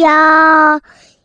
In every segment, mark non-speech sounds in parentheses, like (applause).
要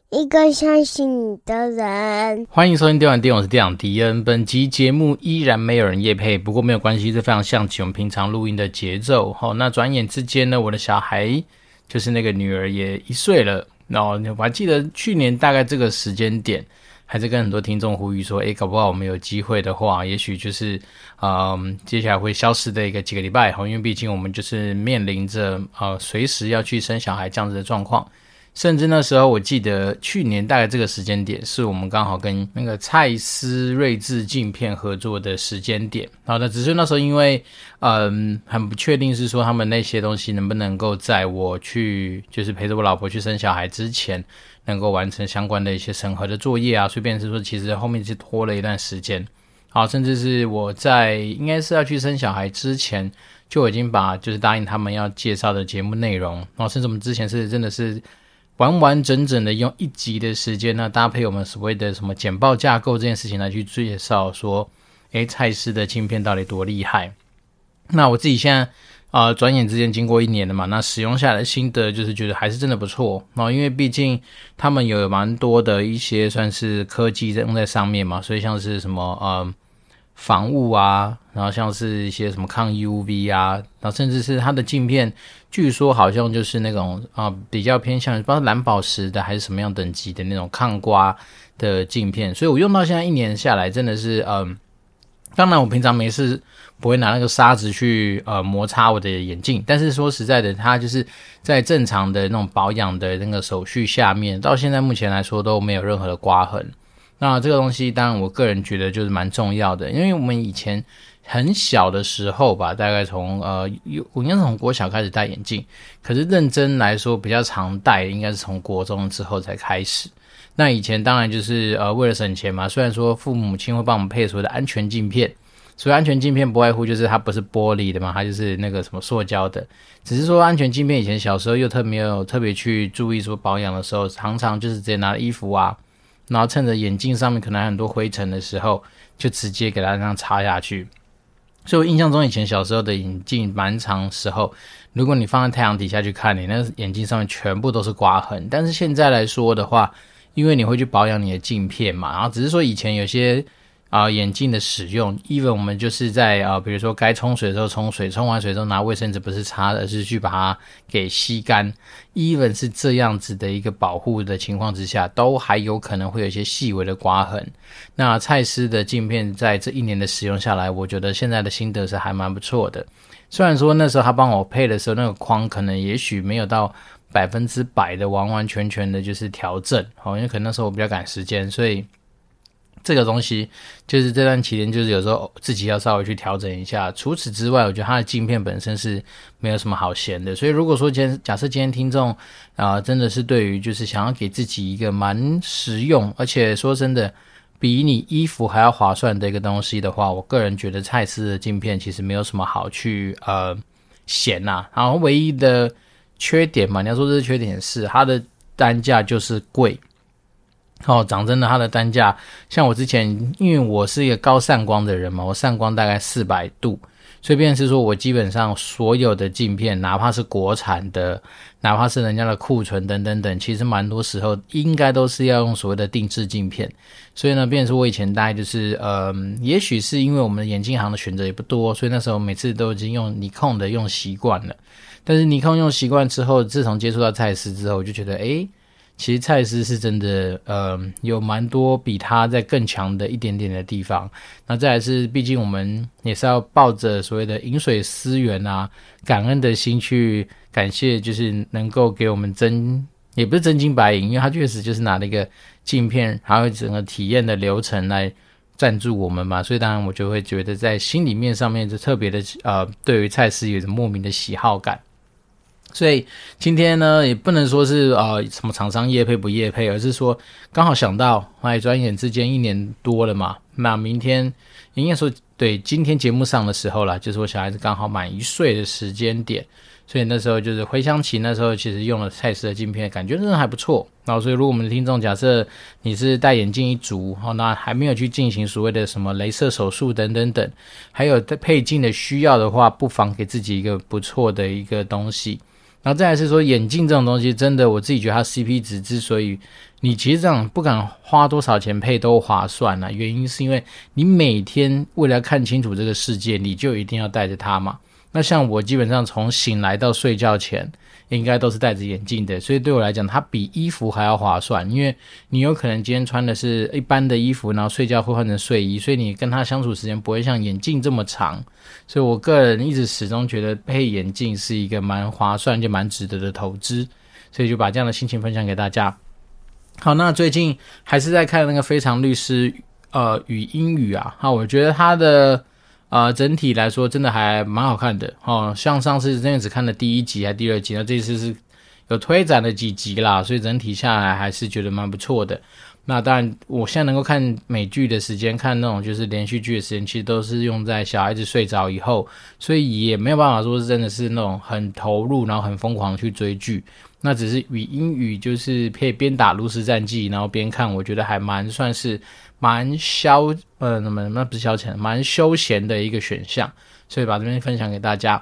一个相信你的人。欢迎收听电玩店，我是店长迪恩。本集节目依然没有人夜配，不过没有关系，这非常像起我们平常录音的节奏。好，那转眼之间呢，我的小孩就是那个女儿也一岁了。然后我还记得去年大概这个时间点。还是跟很多听众呼吁说，诶，搞不好我们有机会的话，也许就是，嗯，接下来会消失的一个几个礼拜，哈，因为毕竟我们就是面临着，呃，随时要去生小孩这样子的状况。甚至那时候，我记得去年大概这个时间点，是我们刚好跟那个蔡司睿智镜片合作的时间点。然后呢，只是那时候因为，嗯，很不确定是说他们那些东西能不能够在我去，就是陪着我老婆去生小孩之前，能够完成相关的一些审核的作业啊。所以变成是说，其实后面是拖了一段时间。好，甚至是我在应该是要去生小孩之前，就已经把就是答应他们要介绍的节目内容，然后甚至我们之前是真的是。完完整整的用一集的时间呢，搭配我们所谓的什么简报架构这件事情来去介绍说，诶，蔡司的镜片到底多厉害？那我自己现在啊，转眼之间经过一年了嘛，那使用下来的心得就是觉得还是真的不错。然后因为毕竟他们有蛮多的一些算是科技在用在上面嘛，所以像是什么呃。防雾啊，然后像是一些什么抗 UV 啊，然后甚至是它的镜片，据说好像就是那种啊、比较偏向，不知道蓝宝石的还是什么样等级的那种抗刮的镜片，所以我用到现在一年下来，真的是嗯、当然我平常没事不会拿那个砂纸去呃摩擦我的眼镜，但是说实在的，它就是在正常的那种保养的那个手续下面，到现在目前来说都没有任何的刮痕。那这个东西，当然我个人觉得就是蛮重要的，因为我们以前很小的时候吧，大概从呃，我应该从国小开始戴眼镜，可是认真来说比较常戴，应该是从国中之后才开始。那以前当然就是呃为了省钱嘛，虽然说父母亲会帮我们配所谓的安全镜片，所以安全镜片不外乎就是它不是玻璃的嘛，它就是那个什么塑胶的，只是说安全镜片以前小时候又特没有特别去注意说保养的时候，常常就是直接拿衣服啊。然后趁着眼镜上面可能很多灰尘的时候，就直接给它这样擦下去。所以我印象中以前小时候的眼镜蛮长时候，如果你放在太阳底下去看，你那眼镜上面全部都是刮痕。但是现在来说的话，因为你会去保养你的镜片嘛，然后只是说以前有些。啊，眼镜的使用，even 我们就是在啊，比如说该冲水的时候冲水，冲完水之后拿卫生纸不是擦，而是去把它给吸干。even 是这样子的一个保护的情况之下，都还有可能会有一些细微的刮痕。那蔡司的镜片在这一年的使用下来，我觉得现在的心得是还蛮不错的。虽然说那时候他帮我配的时候，那个框可能也许没有到百分之百的完完全全的就是调整，哦，因为可能那时候我比较赶时间，所以。这个东西就是这段期间，就是有时候自己要稍微去调整一下。除此之外，我觉得它的镜片本身是没有什么好嫌的。所以，如果说今天假设今天听众啊、真的是对于就是想要给自己一个蛮实用，而且说真的比你衣服还要划算的一个东西的话，我个人觉得蔡司的镜片其实没有什么好去呃嫌呐。然后唯一的缺点嘛，你要说这是缺点是它的单价就是贵。哦，讲真的，它的单价像我之前，因为我是一个高散光的人嘛，我散光大概四百度，所以便是说我基本上所有的镜片，哪怕是国产的，哪怕是人家的库存等等等，其实蛮多时候应该都是要用所谓的定制镜片。所以呢，便是我以前大概就是，呃，也许是因为我们眼镜行的选择也不多，所以那时候每次都已经用尼康的用习惯了。但是尼康用习惯之后，自从接触到蔡司之后，我就觉得，诶。其实蔡司是真的，呃，有蛮多比他在更强的一点点的地方。那再来是，毕竟我们也是要抱着所谓的饮水思源啊，感恩的心去感谢，就是能够给我们真，也不是真金白银，因为他确实就是拿了一个镜片，还有整个体验的流程来赞助我们嘛。所以当然我就会觉得在心里面上面就特别的，呃，对于蔡司有着莫名的喜好感。所以今天呢，也不能说是啊、呃、什么厂商业配不业配，而是说刚好想到，哎，转眼之间一年多了嘛。那明天应该说，对，今天节目上的时候啦，就是我小孩子刚好满一岁的时间点，所以那时候就是回想起那时候，其实用了蔡司的镜片，感觉真的还不错。然后，所以如果我们的听众假设你是戴眼镜一族，哦，那还没有去进行所谓的什么镭射手术等等等，还有配镜的需要的话，不妨给自己一个不错的一个东西。然后再来是说眼镜这种东西，真的我自己觉得它 CP 值之所以你其实这样不敢花多少钱配都划算啊，原因是因为你每天为了看清楚这个世界，你就一定要戴着它嘛。那像我基本上从醒来到睡觉前，应该都是戴着眼镜的，所以对我来讲，它比衣服还要划算。因为你有可能今天穿的是一般的衣服，然后睡觉会换成睡衣，所以你跟它相处时间不会像眼镜这么长。所以我个人一直始终觉得配眼镜是一个蛮划算就蛮值得的投资，所以就把这样的心情分享给大家。好，那最近还是在看那个《非常律师》呃禹英语啊，好，我觉得他的。啊、整体来说真的还蛮好看的哦。像上次真的只看了第一集还第二集，那这次是有推展了几集啦，所以整体下来还是觉得蛮不错的。那当然，我现在能够看美剧的时间，看那种就是连续剧的时间，其实都是用在小孩子睡着以后，所以也没有办法说是真的是那种很投入，然后很疯狂去追剧。那只是语英语，就是可以边打炉石战记，然后边看，我觉得还蛮算是。蛮消呃，那么那不是消遣，蛮休闲的一个选项，所以把这边分享给大家。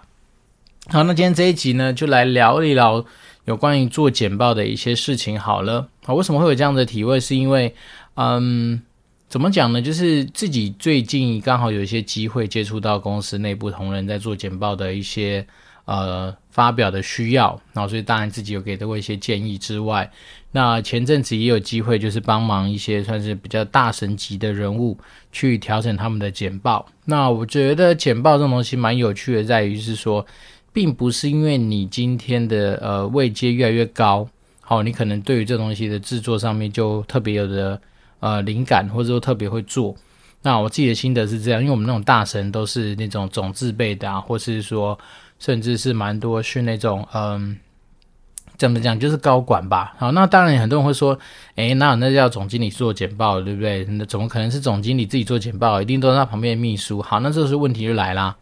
好，那今天这一集呢，就来聊一聊有关于做简报的一些事情。好了，好，为什么会有这样的体会？是因为，嗯，怎么讲呢？就是自己最近刚好有一些机会接触到公司内部同仁在做简报的一些。呃，发表的需要，然后所以当然自己有给过一些建议之外，那前阵子也有机会，就是帮忙一些算是比较大神级的人物去调整他们的简报。那我觉得简报这种东西蛮有趣的，在于是说，并不是因为你今天的呃位阶越来越高，好，你可能对于这东西的制作上面就特别有的呃灵感，或者说特别会做。那我自己的心得是这样，因为我们那种大神都是那种总字辈的啊，或是说。甚至是蛮多是那种，嗯，怎么讲，就是高管吧。好，那当然很多人会说，诶，哪有那叫总经理做简报，对不对？那怎么可能是总经理自己做简报？一定都是他旁边的秘书。好，那这时候问题就来啦。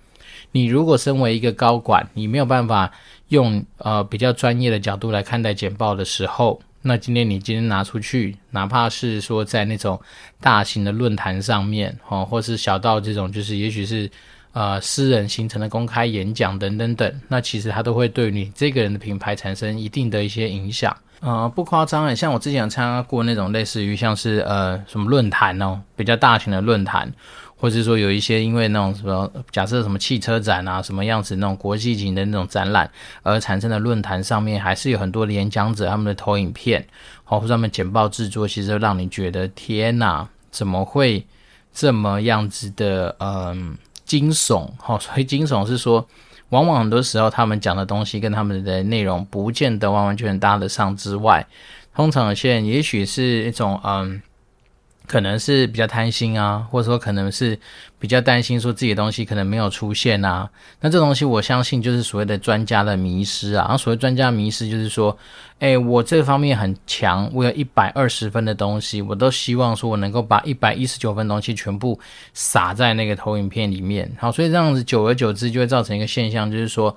你如果身为一个高管，你没有办法用呃比较专业的角度来看待简报的时候，那今天你今天拿出去，哪怕是说在那种大型的论坛上面，哦，或是小到这种，就是也许是。呃，私人形成的公开演讲等等等，那其实它都会对你这个人的品牌产生一定的一些影响。呃，不夸张诶，像我之前参加过那种类似于像是呃什么论坛哦，比较大型的论坛，或者说有一些因为那种什么假设什么汽车展啊，什么样子那种国际型的那种展览而产生的论坛上面，还是有很多的演讲者他们的投影片，或者他们简报制作，其实让你觉得天哪，怎么会这么样子的嗯。惊悚，哈，所以惊悚是说，往往很多时候他们讲的东西跟他们的内容不见得完完全全搭得上之外，通常有些人也许是一种嗯。可能是比较贪心啊，或者说可能是比较担心说自己的东西可能没有出现啊。那这东西我相信就是所谓的专家的迷失啊。然后所谓专家迷失就是说，哎，我这方面很强，我有一百二十分的东西，我都希望说我能够把一百一十九分东西全部撒在那个投影片里面。好，所以这样子久而久之就会造成一个现象，就是说。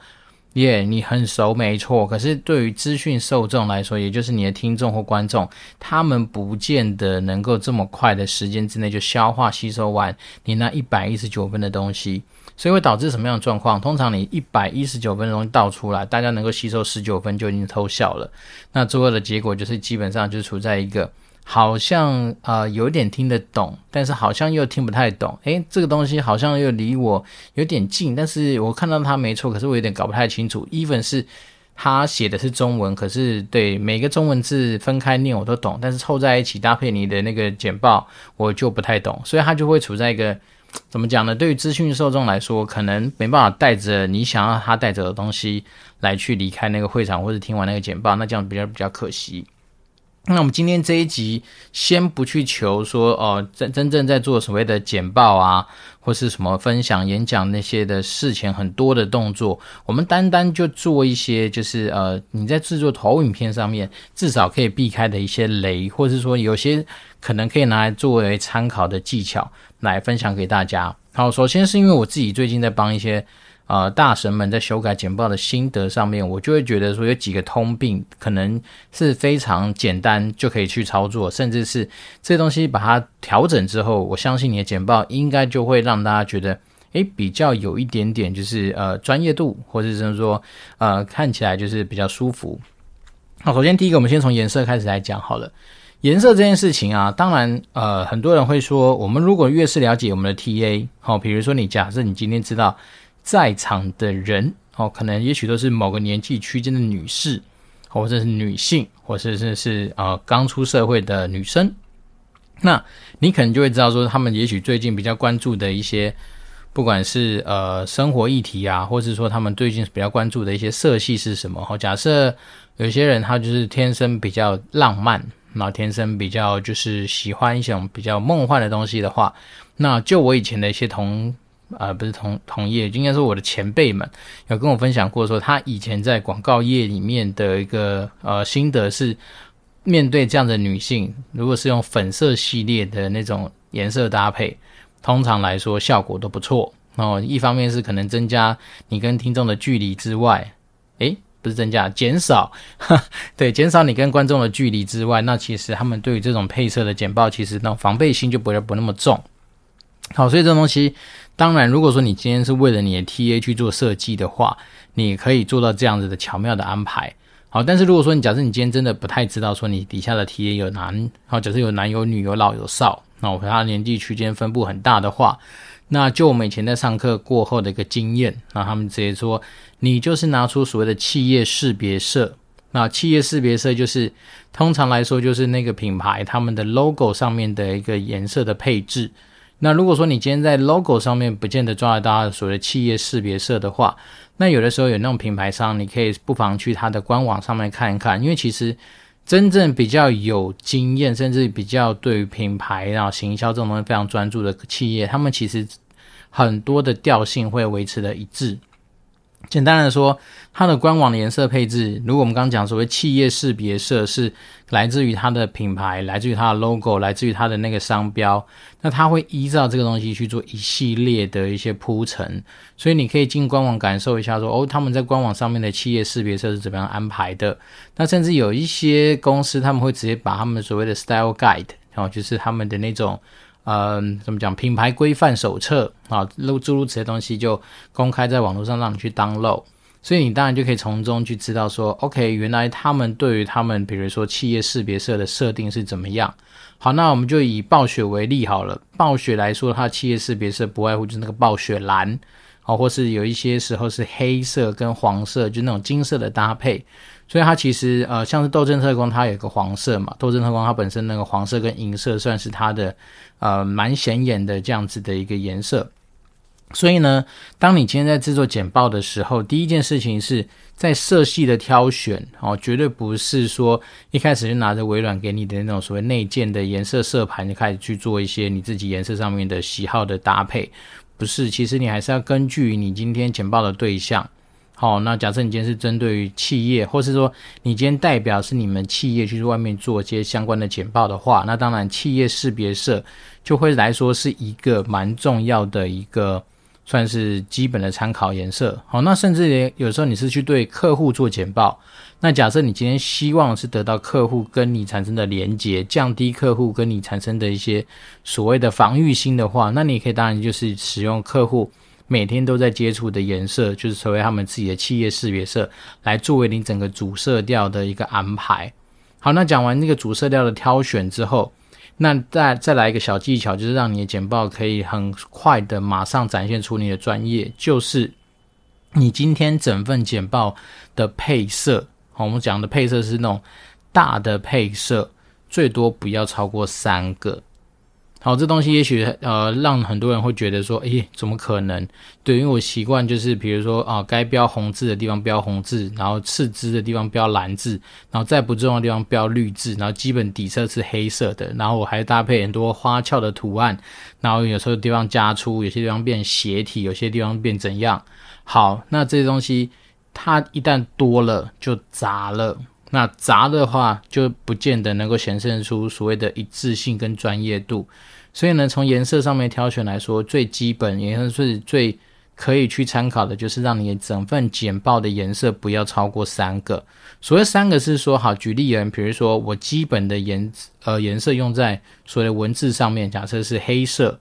耶你很熟，没错。可是对于资讯受众来说，也就是你的听众或观众，他们不见得能够这么快的时间之内就消化吸收完你那一百一十九分的东西，所以会导致什么样的状况？通常你一百一十九分的东西倒出来，大家能够吸收十九分就已经偷笑了。那最后的结果就是基本上就处在一个。好像呃有点听得懂，但是好像又听不太懂。诶，这个东西好像又离我有点近，但是我看到它没错，可是我有点搞不太清楚。even 是他写的是中文，可是对每个中文字分开念我都懂，但是凑在一起搭配你的那个简报，我就不太懂。所以他就会处在一个怎么讲呢？对于资讯受众来说，可能没办法带着你想要他带着的东西来去离开那个会场，或者听完那个简报，那这样比较比较可惜。那我们今天这一集先不去求说哦，真真正在做所谓的简报啊，或是什么分享演讲那些的事情很多的动作，我们单单就做一些，就是呃，你在制作投影片上面至少可以避开的一些雷，或是说有些可能可以拿来作为参考的技巧来分享给大家。好，首先是因为我自己最近在帮一些。呃，大神们在修改简报的心得上面，我就会觉得说有几个通病，可能是非常简单就可以去操作，甚至是这东西把它调整之后，我相信你的简报应该就会让大家觉得，诶比较有一点点就是呃专业度，或者是说呃看起来就是比较舒服。好，首先第一个，我们先从颜色开始来讲好了。颜色这件事情啊，当然呃很多人会说，我们如果越是了解我们的 TA，好，比如说你假设你今天知道在场的人，哦，可能也许都是某个年纪区间的女士。或者是女性，或者是是呃刚出社会的女生，那你可能就会知道说，他们也许最近比较关注的一些，不管是呃生活议题啊，或是说他们最近比较关注的一些色系是什么？哦，假设有些人他就是天生比较浪漫，那天生比较就是喜欢一种比较梦幻的东西的话，那就我以前的一些同。啊、呃，不是同同业，应该是我的前辈们有跟我分享过，说他以前在广告业里面的一个呃心得是，面对这样的女性，如果是用粉色系列的那种颜色搭配，通常来说效果都不错。哦，一方面是可能增加你跟听众的距离之外，诶，不是增加，减少，对，减少你跟观众的距离之外，那其实他们对于这种配色的简报，其实那种防备心就不会不那么重。好，所以这种东西。当然，如果说你今天是为了你的 TA 去做设计的话，你可以做到这样子的巧妙的安排。好，但是如果说你假设你今天真的不太知道说你底下的 TA 有男，好，假设有男有女有老有少，那我和他年纪区间分布很大的话，那就我们以前在上课过后的一个经验，那他们直接说，你就是拿出所谓的企业识别色。那企业识别色就是通常来说就是那个品牌他们的 logo 上面的一个颜色的配置。那如果说你今天在 logo 上面不见得抓得到所谓的企业识别色的话，那有的时候有那种品牌商，你可以不妨去他的官网上面看一看，因为其实真正比较有经验，甚至比较对于品牌然后行销这种东西非常专注的企业，他们其实很多的调性会维持的一致。简单的说，它的官网的颜色配置，如果我们刚讲所谓企业识别色是来自于它的品牌，来自于它的 logo，来自于它的那个商标，那它会依照这个东西去做一系列的一些铺陈，所以你可以进官网感受一下说，说哦，他们在官网上面的企业识别色是怎么样安排的。那甚至有一些公司他们会直接把他们所谓的 style guide，然后就是他们的那种。嗯，怎么讲？品牌规范手册啊，诸如此类东西就公开在网络上，让你去 download。所以你当然就可以从中去知道说，OK，原来他们对于他们，比如说企业识别色的设定是怎么样。好，那我们就以暴雪为例好了。暴雪来说，它的企业识别色不外乎就是那个暴雪蓝，啊，或是有一些时候是黑色跟黄色，就那种金色的搭配。所以它其实呃，像是斗阵特工，它有一个黄色嘛。斗阵特工它本身那个黄色跟银色算是它的呃蛮显眼的这样子的一个颜色。所以呢，当你今天在制作简报的时候，第一件事情是在色系的挑选哦，绝对不是说一开始就拿着微软给你的那种所谓内建的颜色色盘就开始去做一些你自己颜色上面的喜好的搭配。不是，其实你还是要根据你今天简报的对象。好，那假设你今天是针对于企业，或是说你今天代表是你们企业去外面做一些相关的简报的话，那当然企业识别色就会来说是一个蛮重要的一个算是基本的参考颜色。好，那甚至也有时候你是去对客户做简报，那假设你今天希望是得到客户跟你产生的连接，降低客户跟你产生的一些所谓的防御心的话，那你可以当然就是使用客户。每天都在接触的颜色，就是成为他们自己的企业识别色，来作为你整个主色调的一个安排。好，那讲完那个主色调的挑选之后，那再再来一个小技巧，就是让你的简报可以很快的马上展现出你的专业，就是你今天整份简报的配色。好，我们讲的配色是那种大的配色，最多不要超过三个。好，这东西也许呃让很多人会觉得说，诶，怎么可能？对，因为我习惯就是，比如说啊，该标红字的地方标红字，然后次之的地方标蓝字，然后再不重要的地方标绿字，然后基本底色是黑色的，然后我还搭配很多花俏的图案，然后有时候地方加粗，有些地方变斜体，有些地方变怎样？好，那这些东西它一旦多了就杂了，那杂的话就不见得能够显现出所谓的一致性跟专业度。所以呢，从颜色上面挑选来说，最基本也就是最可以去参考的，就是让你整份简报的颜色不要超过三个。所谓三个是说，好，举例而言，比如说我基本的颜呃颜色用在所谓的文字上面，假设是黑色，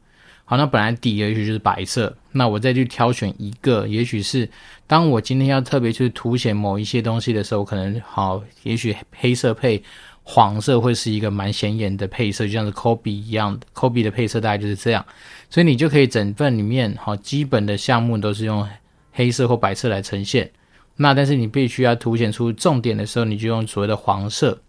好，那本来底也许就是白色，那我再去挑选一个，也许是当我今天要特别去凸显某一些东西的时候，可能好，也许黑色配黄色会是一个蛮显眼的配色，就像是 Kobe 一样的，Kobe 的配色大概就是这样，所以你就可以整份里面好基本的项目都是用黑色或白色来呈现，那但是你必须要凸显出重点的时候，你就用所谓的黄色。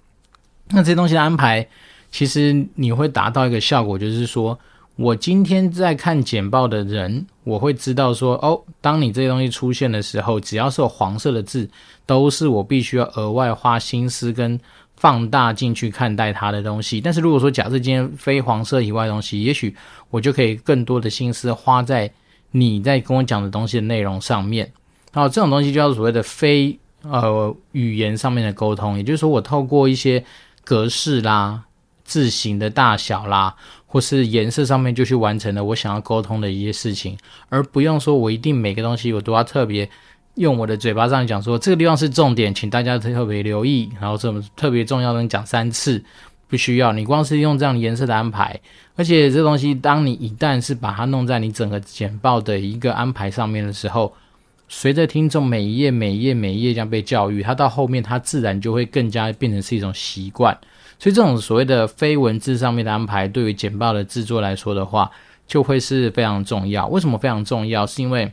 那这些东西的安排，其实你会达到一个效果，就是说。我今天在看简报的人，我会知道说，哦，当你这些东西出现的时候，只要是有黄色的字，都是我必须要额外花心思跟放大进去看待它的东西。但是如果说假设今天非黄色以外的东西，也许我就可以更多的心思花在你在跟我讲的东西的内容上面。然后这种东西就叫所谓的非呃语言上面的沟通，也就是说，我透过一些格式啦。字形的大小啦，或是颜色上面就去完成了我想要沟通的一些事情，而不用说我一定每个东西我都要特别用我的嘴巴上讲说这个地方是重点，请大家特别留意，然后这么特别重要的讲三次，不需要。你光是用这样颜色的安排，而且这东西当你一旦是把它弄在你整个简报的一个安排上面的时候，随着听众每一页每一页每一页这样被教育，他到后面他自然就会更加变成是一种习惯。所以这种所谓的非文字上面的安排，对于简报的制作来说的话，就会是非常重要。为什么非常重要？是因为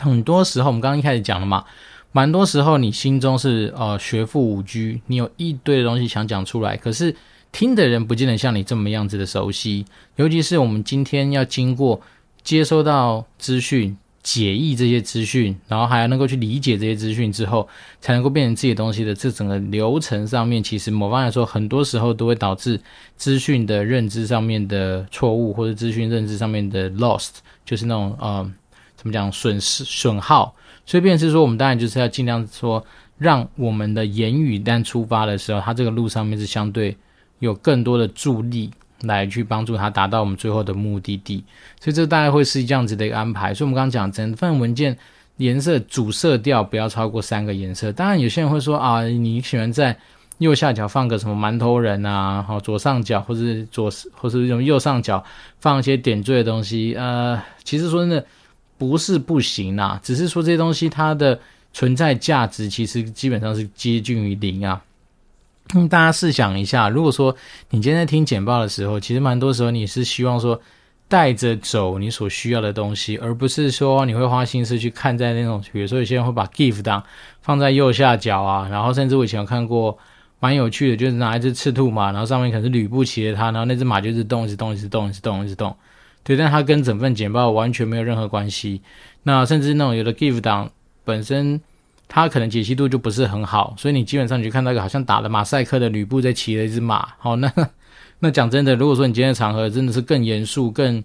很多时候我们刚刚一开始讲了嘛，蛮多时候你心中是呃学富五车，你有一堆的东西想讲出来，可是听的人不见得像你这么样子的熟悉。尤其是我们今天要经过接收到资讯。解译这些资讯，然后还要能够去理解这些资讯之后，才能够变成自己的东西的这整个流程上面，其实某方来说，很多时候都会导致资讯的认知上面的错误，或者资讯认知上面的 lost，就是那种呃，怎么讲损失损耗。所以，变是说，我们当然就是要尽量说，让我们的言语单出发的时候，它这个路上面是相对有更多的助力。来去帮助他达到我们最后的目的地，所以这大概会是这样子的一个安排。所以，我们刚刚讲整份文件颜色主色调不要超过三个颜色。当然，有些人会说啊，你喜欢在右下角放个什么馒头人啊，好，左上角或是左或是用右上角放一些点缀的东西。呃，其实说真的不是不行啊，只是说这些东西它的存在价值其实基本上是接近于零啊。嗯，大家试想一下，如果说你今天在听简报的时候，其实蛮多时候你是希望说带着走你所需要的东西，而不是说你会花心思去看在那种，比如说有些人会把 GIF 档放在右下角啊，然后甚至我以前有看过蛮有趣的，就是拿一只赤兔马，然后上面可能是吕布骑着它，然后那只马就一直动，一直动，一直动，一直动，一直动，对，但它跟整份简报完全没有任何关系。那甚至那种有的 GIF 档本身。它可能解析度就不是很好，所以你基本上你就看到一个好像打了马赛克的吕布在骑了一只马。好，那 (laughs) 那讲真的，如果说你今天的场合真的是更严肃、更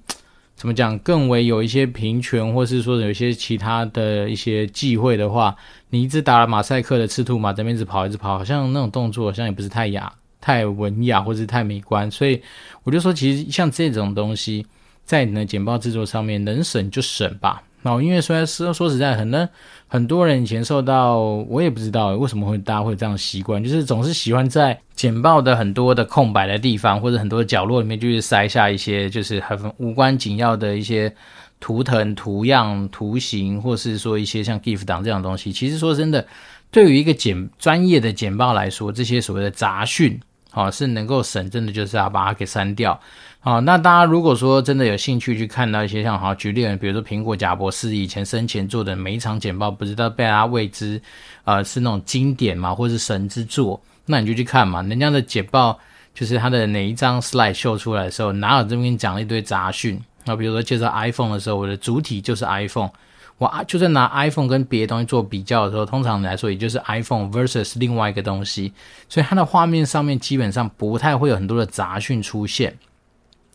怎么讲，更为有一些平权，或是说有一些其他的一些忌讳的话，你一直打了马赛克的赤兔马在那边一直跑，一直跑，好像那种动作好像也不是太雅、太文雅，或是太美观。所以我就说，其实像这种东西，在你的简报制作上面能省就省吧。哦，因为虽然说说实在，很多很多人以前受到，我也不知道为什么会大家会有这样习惯，就是总是喜欢在简报的很多的空白的地方，或者很多的角落里面，就是塞下一些就是很无关紧要的一些图腾、图样、图形，或是说一些像 GIF 档这样的东西。其实说真的，对于一个简专业的简报来说，这些所谓的杂讯，哦，是能够省，真的就是要把它给删掉。好，那大家如果说真的有兴趣去看到一些像好举例，比如说苹果贾博士以前生前做的每一场简报，不知道被大家谓之呃是那种经典嘛，或是神之作，那你就去看嘛。人家的简报就是他的哪一张 slide 秀出来的时候，哪有这边讲了一堆杂讯啊？比如说介绍 iPhone 的时候，我的主体就是 iPhone，我啊就算拿 iPhone 跟别的东西做比较的时候，通常来说也就是 iPhone versus 另外一个东西，所以它的画面上面基本上不太会有很多的杂讯出现。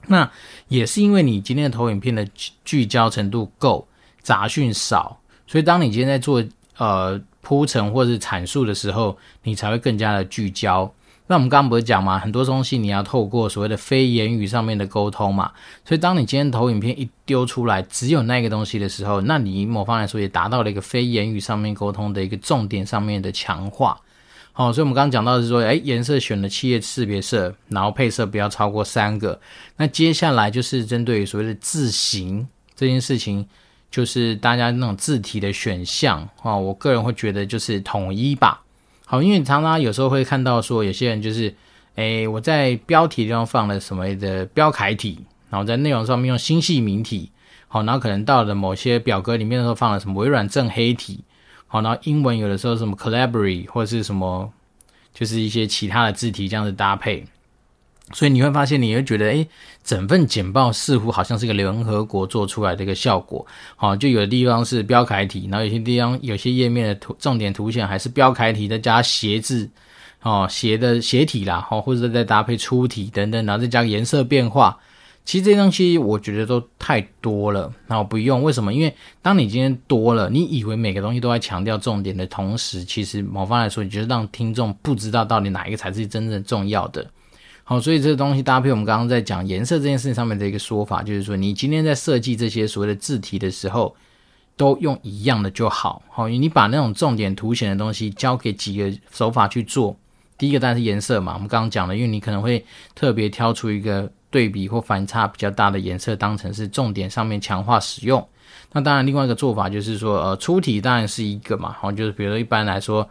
那也是因为你今天的投影片的聚焦程度够，杂讯少，所以当你今天在做呃铺陈或者是阐述的时候，你才会更加的聚焦。那我们刚刚不是讲嘛，很多东西你要透过所谓的非言语上面的沟通嘛，所以当你今天投影片一丢出来，只有那个东西的时候，那你某方来说也达到了一个非言语上面沟通的一个重点上面的强化。好，所以我们刚刚讲到是说，诶，颜色选了企业识别色，然后配色不要超过三个。那接下来就是针对于所谓的字型这件事情，就是大家那种字体的选项啊，我个人会觉得就是统一吧。好，因为常常有时候会看到说，有些人就是，诶，我在标题地方放了什么的标楷体，然后在内容上面用星系名体，好，然后可能到了某些表格里面的时候放了什么微软正黑体。好，然后英文有的时候什么 Calibri 或者是什么，就是一些其他的字体这样子搭配，所以你会发现，你会觉得，诶，整份简报似乎好像是一个联合国做出来的一个效果。好，就有的地方是标楷体，然后有些地方有些页面的图重点图显还是标楷体，再加斜字，哦，斜的斜体啦，哦，或者再搭配粗体等等，然后再加个颜色变化。其实这些东西我觉得都太多了，那我不用。为什么？因为当你今天多了，你以为每个东西都在强调重点的同时，其实某方来说，你就是让听众不知道到底哪一个才是真正重要的。好，所以这个东西搭配我们刚刚在讲颜色这件事情上面的一个说法，就是说你今天在设计这些所谓的字体的时候，都用一样的就好。好，你把那种重点凸显的东西交给几个手法去做。第一个当然是颜色嘛，我们刚刚讲了，因为你可能会特别挑出一个。对比或反差比较大的颜色当成是重点上面强化使用，那当然另外一个做法就是说，呃，粗体当然是一个嘛，好，就是比如说一般来说，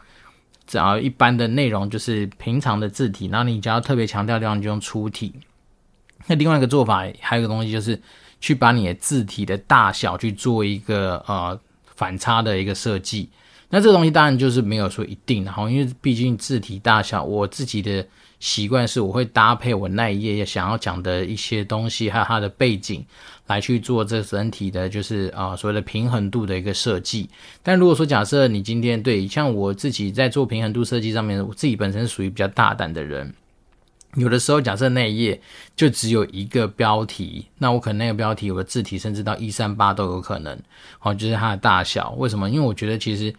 只要一般的内容就是平常的字体，然后你只要特别强调的地方就用粗体。那另外一个做法还有一个东西就是去把你的字体的大小去做一个呃反差的一个设计。那这个东西当然就是没有说一定，然后因为毕竟字体大小，我自己的。习惯是我会搭配我那一页想要讲的一些东西，还有它的背景，来去做这整体的，就是啊、所谓的平衡度的一个设计。但如果说假设你今天对像我自己在做平衡度设计上面，我自己本身属于比较大胆的人，有的时候假设那一页就只有一个标题，那我可能那个标题有个字体甚至到一三八都有可能，好，就是它的大小。为什么？因为我觉得其实。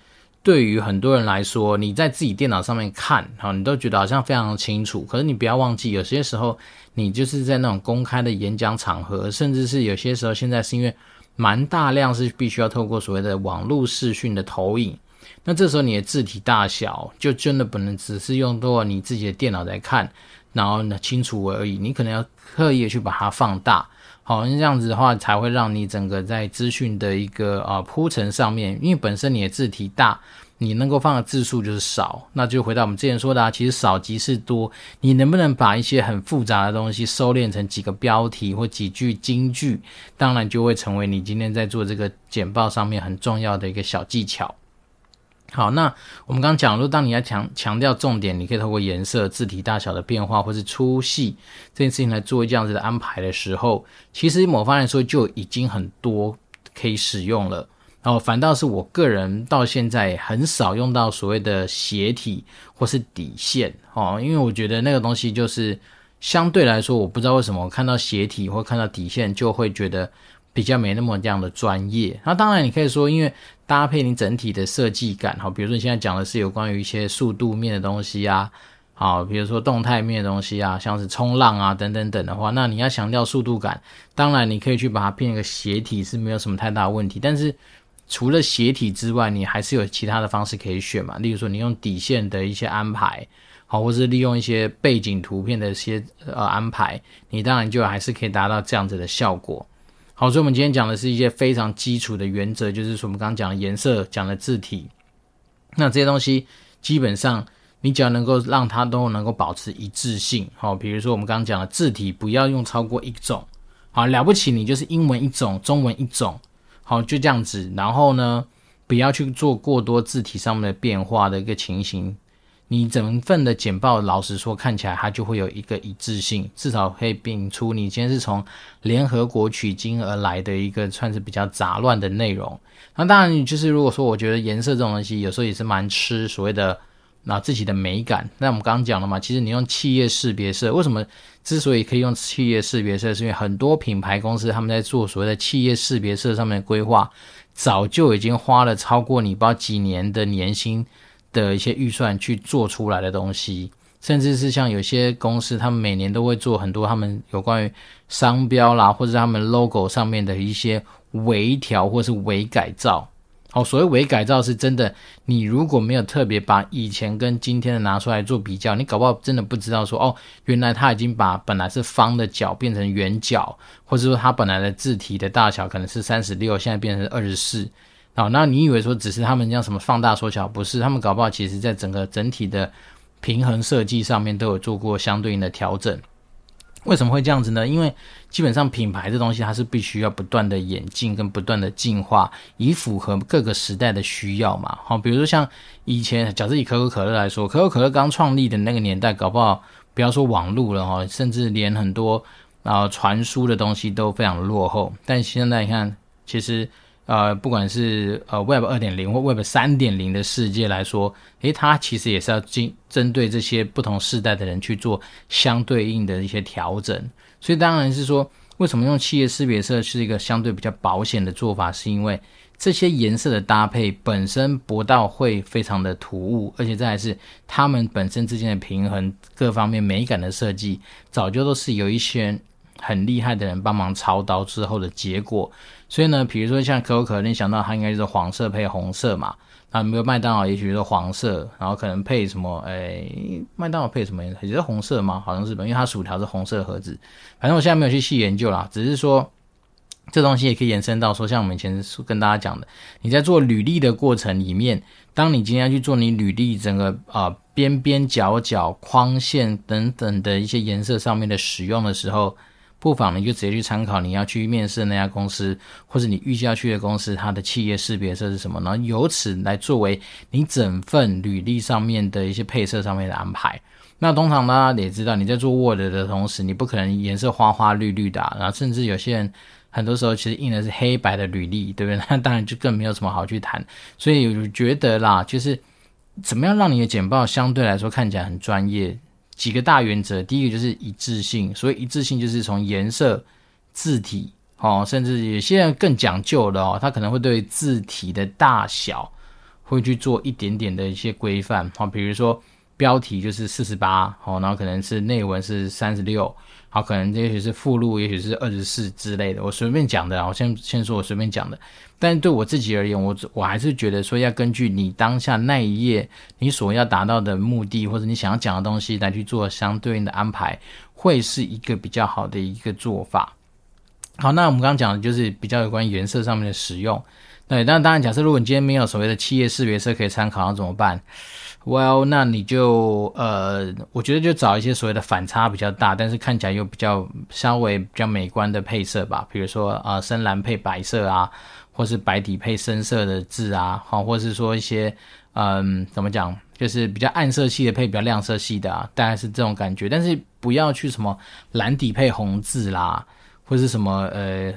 对于很多人来说，你在自己电脑上面看，哈，你都觉得好像非常清楚。可是你不要忘记，有些时候你就是在那种公开的演讲场合，甚至是有些时候，现在是因为蛮大量是必须要透过所谓的网络视讯的投影，那这时候你的字体大小就真的不能只是用到你自己的电脑来看，然后呢清楚而已，你可能要刻意去把它放大。好，那这样子的话，才会让你整个在资讯的一个啊铺陈上面，因为本身你的字体大，你能够放的字数就是少，那就回到我们之前说的啊，其实少即是多。你能不能把一些很复杂的东西收敛成几个标题或几句金句，当然就会成为你今天在做这个简报上面很重要的一个小技巧。好，那我们刚刚讲，如果当你要强强调重点，你可以透过颜色、字体大小的变化，或是粗细这件事情来做这样子的安排的时候，其实某方来说就已经很多可以使用了。然后反倒是我个人到现在很少用到所谓的斜体或是底线哦，因为我觉得那个东西就是相对来说，我不知道为什么我看到斜体或看到底线就会觉得。比较没那么这样的专业，那当然你可以说，因为搭配你整体的设计感，好，比如说你现在讲的是有关于一些速度面的东西啊，好，比如说动态面的东西啊，像是冲浪啊等等等的话，那你要强调速度感，当然你可以去把它变一个斜体是没有什么太大问题，但是除了斜体之外，你还是有其他的方式可以选嘛，例如说你用底线的一些安排，好，或是利用一些背景图片的一些呃安排，你当然就还是可以达到这样子的效果。好，所以我们今天讲的是一些非常基础的原则，就是说我们刚刚讲的颜色，讲的字体，那这些东西基本上你只要能够让它都能够保持一致性，好，比如说我们刚刚讲的字体不要用超过一种，好，了不起你就是英文一种，中文一种，好，就这样子，然后呢，不要去做过多字体上面的变化的一个情形。你整份的简报，老实说，看起来它就会有一个一致性，至少可以摒出你今天是从联合国取经而来的一个算是比较杂乱的内容。那当然，就是如果说我觉得颜色这种东西有时候也是蛮吃所谓的那自己的美感。那我们刚刚讲了嘛，其实你用企业识别色，为什么之所以可以用企业识别色，是因为很多品牌公司他们在做所谓的企业识别色上面的规划，早就已经花了超过你不知道几年的年薪。的一些预算去做出来的东西，甚至是像有些公司，他们每年都会做很多他们有关于商标啦，或者他们 logo 上面的一些微调或是微改造。好，所谓微改造是真的，你如果没有特别把以前跟今天的拿出来做比较，你搞不好真的不知道说哦，原来他已经把本来是方的角变成圆角，或者说他本来的字体的大小可能是三十六，现在变成二十四。好，那你以为说只是他们这样什么放大缩小？不是，他们搞不好其实在整个整体的平衡设计上面都有做过相对应的调整。为什么会这样子呢？因为基本上品牌这东西它是必须要不断的演进跟不断的进化，以符合各个时代的需要嘛。好，比如说像以前，假设以可口可乐来说，可口可乐刚创立的那个年代，搞不好不要说网络了哈，甚至连很多啊传输的东西都非常落后。但现在你看，其实。呃，不管是呃 Web 二点零或 Web 三点零的世界来说，诶，它其实也是要针针对这些不同世代的人去做相对应的一些调整。所以当然是说，为什么用企业识别色是一个相对比较保险的做法，是因为这些颜色的搭配本身不到会非常的突兀，而且再来是它们本身之间的平衡、各方面美感的设计，早就都是有一些很厉害的人帮忙操刀之后的结果。所以呢，比如说像可口可乐，你想到它应该就是黄色配红色嘛。那没有麦当劳，也许是黄色，然后可能配什么？哎，麦当劳配什么颜色？也是红色吗？好像是吧，因为它薯条是红色盒子。反正我现在没有去细研究啦，只是说这东西也可以延伸到说，像我们以前跟大家讲的，你在做履历的过程里面，当你今天去做你履历整个啊、边边角角框线等等的一些颜色上面的使用的时候。不妨你就直接去参考你要去面试的那家公司，或者你预计要去的公司，它的企业识别色是什么？然后由此来作为你整份履历上面的一些配色上面的安排。那通常大家也知道，你在做 Word 的同时，你不可能颜色花花绿绿的，然后甚至有些人很多时候其实印的是黑白的履历，对不对？那当然就更没有什么好去谈。所以我觉得啦，就是怎么样让你的简报相对来说看起来很专业。几个大原则，第一个就是一致性，所以一致性就是从颜色、字体，哦，甚至有些人更讲究的哦，他可能会对字体的大小会去做一点点的一些规范，好，比如说标题就是四十八，好，然后可能是内文是三十六。好，可能也许是附录，也许是二十四之类的，我随便讲的，我先先说我随便讲的。但对我自己而言，我我还是觉得说要根据你当下那一页你所要达到的目的，或者你想要讲的东西来去做相对应的安排，会是一个比较好的一个做法。好，那我们刚刚讲的就是比较有关颜色上面的使用。对，那当然假设如果你今天没有所谓的企业识别色可以参考，那怎么办？Well，那你就呃，我觉得就找一些所谓的反差比较大，但是看起来又比较稍微比较美观的配色吧，比如说啊、深蓝配白色啊，或是白底配深色的字啊，好，或是说一些嗯，怎么讲，就是比较暗色系的配比较亮色系的啊，大概是这种感觉，但是不要去什么蓝底配红字啦，或是什么呃。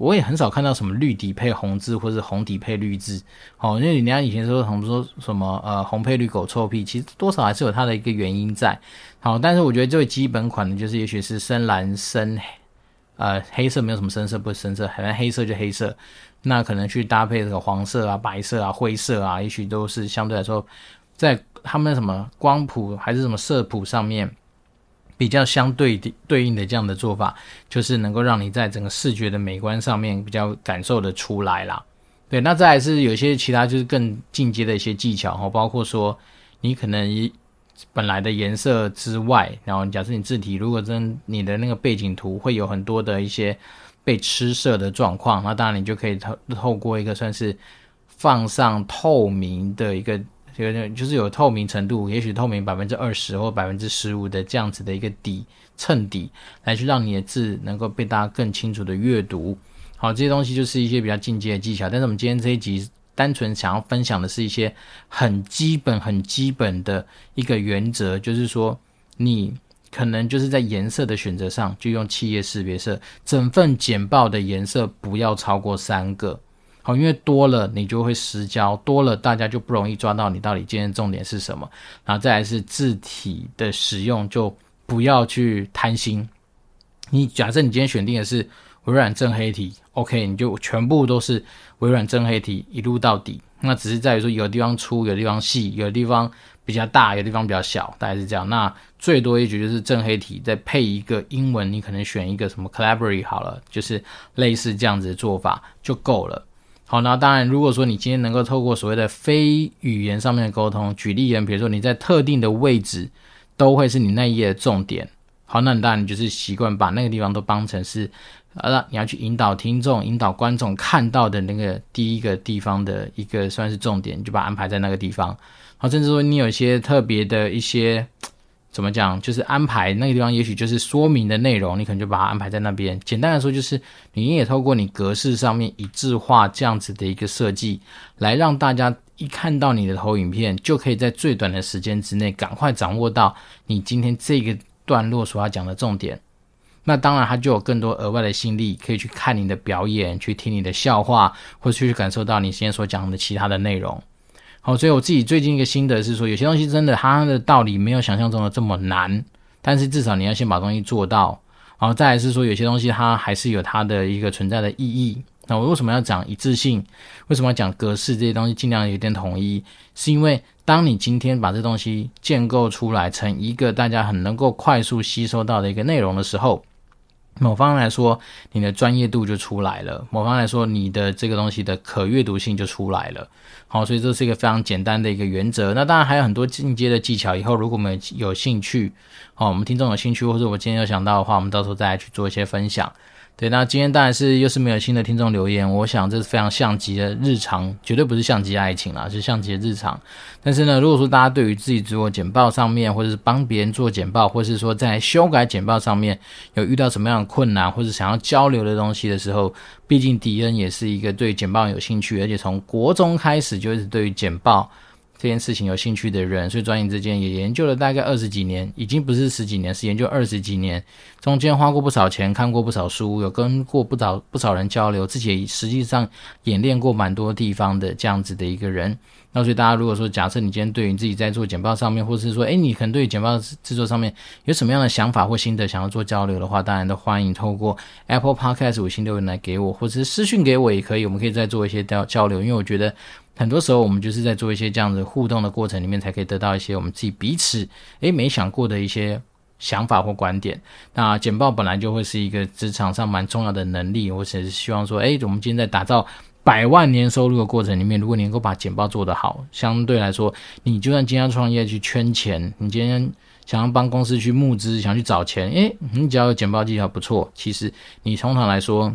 我也很少看到什么绿底配红字，或是红底配绿字。好，因为人家以前说，什么说什么呃红配绿狗臭屁，其实多少还是有它的一个原因在。好，但是我觉得最基本款的就是，也许是深蓝、深，呃黑色没有什么深色，不是深色，反正黑色就黑色。那可能去搭配这个黄色啊、白色啊、灰色啊，也许都是相对来说，在他们什么光谱还是什么色谱上面。比较相对的对应的这样的做法，就是能够让你在整个视觉的美观上面比较感受得出来啦。对，那再来是有些其他就是更进阶的一些技巧哈，包括说你可能本来的颜色之外，然后假设你字体如果真你的那个背景图会有很多的一些被吃色的状况，那当然你就可以透透过一个算是放上透明的一个。就是有透明程度，也许透明百分之二十或百分之十五的这样子的一个底衬底，来去让你的字能够被大家更清楚的阅读。好，这些东西就是一些比较进阶的技巧。但是我们今天这一集单纯想要分享的是一些很基本、很基本的一个原则，就是说你可能就是在颜色的选择上就用企业识别色，整份简报的颜色不要超过三个。好，因为多了你就会失焦，多了大家就不容易抓到你到底今天重点是什么。然后再来是字体的使用，就不要去贪心。你假设你今天选定的是微软正黑体，OK，你就全部都是微软正黑体一路到底。那只是在于说有的地方粗，有的地方细，有的地方比较大，有的地方比较小，大概是这样。那最多也许就是正黑体再配一个英文，你可能选一个什么 Calibri 好了，就是类似这样子的做法就够了。好，那当然，如果说你今天能够透过所谓的非语言上面的沟通，举例人，比如说你在特定的位置，都会是你那一页的重点。好，那你当然你就是习惯把那个地方都当成是，呃，你要去引导听众、引导观众看到的那个第一个地方的一个算是重点，你就把它安排在那个地方。好，甚至说你有一些特别的一些。怎么讲？就是安排那个地方，也许就是说明的内容，你可能就把它安排在那边。简单来说，就是你也透过你格式上面一致化这样子的一个设计，来让大家一看到你的投影片，就可以在最短的时间之内赶快掌握到你今天这个段落所要讲的重点。那当然，他就有更多额外的心力，可以去看你的表演，去听你的笑话，或者去感受到你今天所讲的其他的内容。好，所以我自己最近一个心得是说，有些东西真的它的道理没有想象中的这么难，但是至少你要先把东西做到。然后再来是说，有些东西它还是有它的一个存在的意义。那我为什么要讲一致性？为什么要讲格式这些东西尽量有点统一？是因为当你今天把这东西建构出来成一个大家很能够快速吸收到的一个内容的时候，某方来说，你的专业度就出来了；某方来说，你的这个东西的可阅读性就出来了。好，所以这是一个非常简单的一个原则。那当然还有很多进阶的技巧。以后如果我们有兴趣，好，我们听众有兴趣，或者我今天有想到的话，我们到时候再来去做一些分享。对，那今天当然是又是没有新的听众留言，我想这是非常像极的日常，绝对不是像极爱情啦，是像极的日常。但是呢，如果说大家对于自己做简报上面，或者是帮别人做简报，或者是说在修改简报上面有遇到什么样的困难，或者想要交流的东西的时候，毕竟迪恩也是一个对简报有兴趣，而且从国中开始就一直对于简报。这件事情有兴趣的人，所以转眼之间也研究了大概二十几年，已经不是十几年，是研究二十几年。中间花过不少钱，看过不少书，有跟过不少不少人交流，自己也实际上演练过蛮多地方的这样子的一个人。那所以大家如果说假设你今天对于你自己在做简报上面，或者是说，诶，你可能对于简报制作上面有什么样的想法或心得，想要做交流的话，当然都欢迎透过 Apple Podcast 五星留言来给我，或者是私讯给我也可以，我们可以再做一些交交流，因为我觉得。很多时候，我们就是在做一些这样子互动的过程里面，才可以得到一些我们自己彼此诶没想过的一些想法或观点。那简报本来就会是一个职场上蛮重要的能力，我只是希望说，诶，我们今天在打造百万年收入的过程里面，如果你能够把简报做得好，相对来说，你就算今天创业去圈钱，你今天想要帮公司去募资，想去找钱，诶，你只要有简报技巧不错，其实你通常来说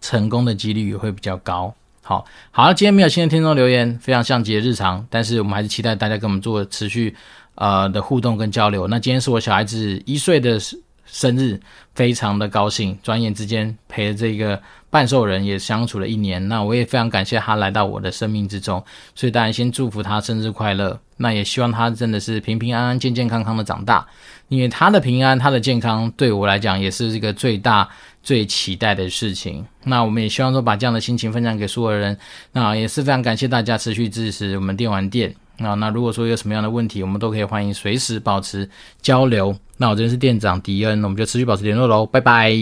成功的几率也会比较高。好好，今天没有新的听众留言，非常像极日常，但是我们还是期待大家跟我们做持续呃的互动跟交流。那今天是我小孩子一岁的生日，非常的高兴，转眼之间陪着这个半兽人也相处了一年，那我也非常感谢他来到我的生命之中，所以当然先祝福他生日快乐，那也希望他真的是平平安安、健健康康的长大，因为他的平安、他的健康对我来讲也是这个最大。最期待的事情，那我们也希望说把这样的心情分享给所有人。那也是非常感谢大家持续支持我们电玩店。那那如果说有什么样的问题，我们都可以欢迎随时保持交流。那我这边是店长迪恩，我们就持续保持联络喽，拜拜。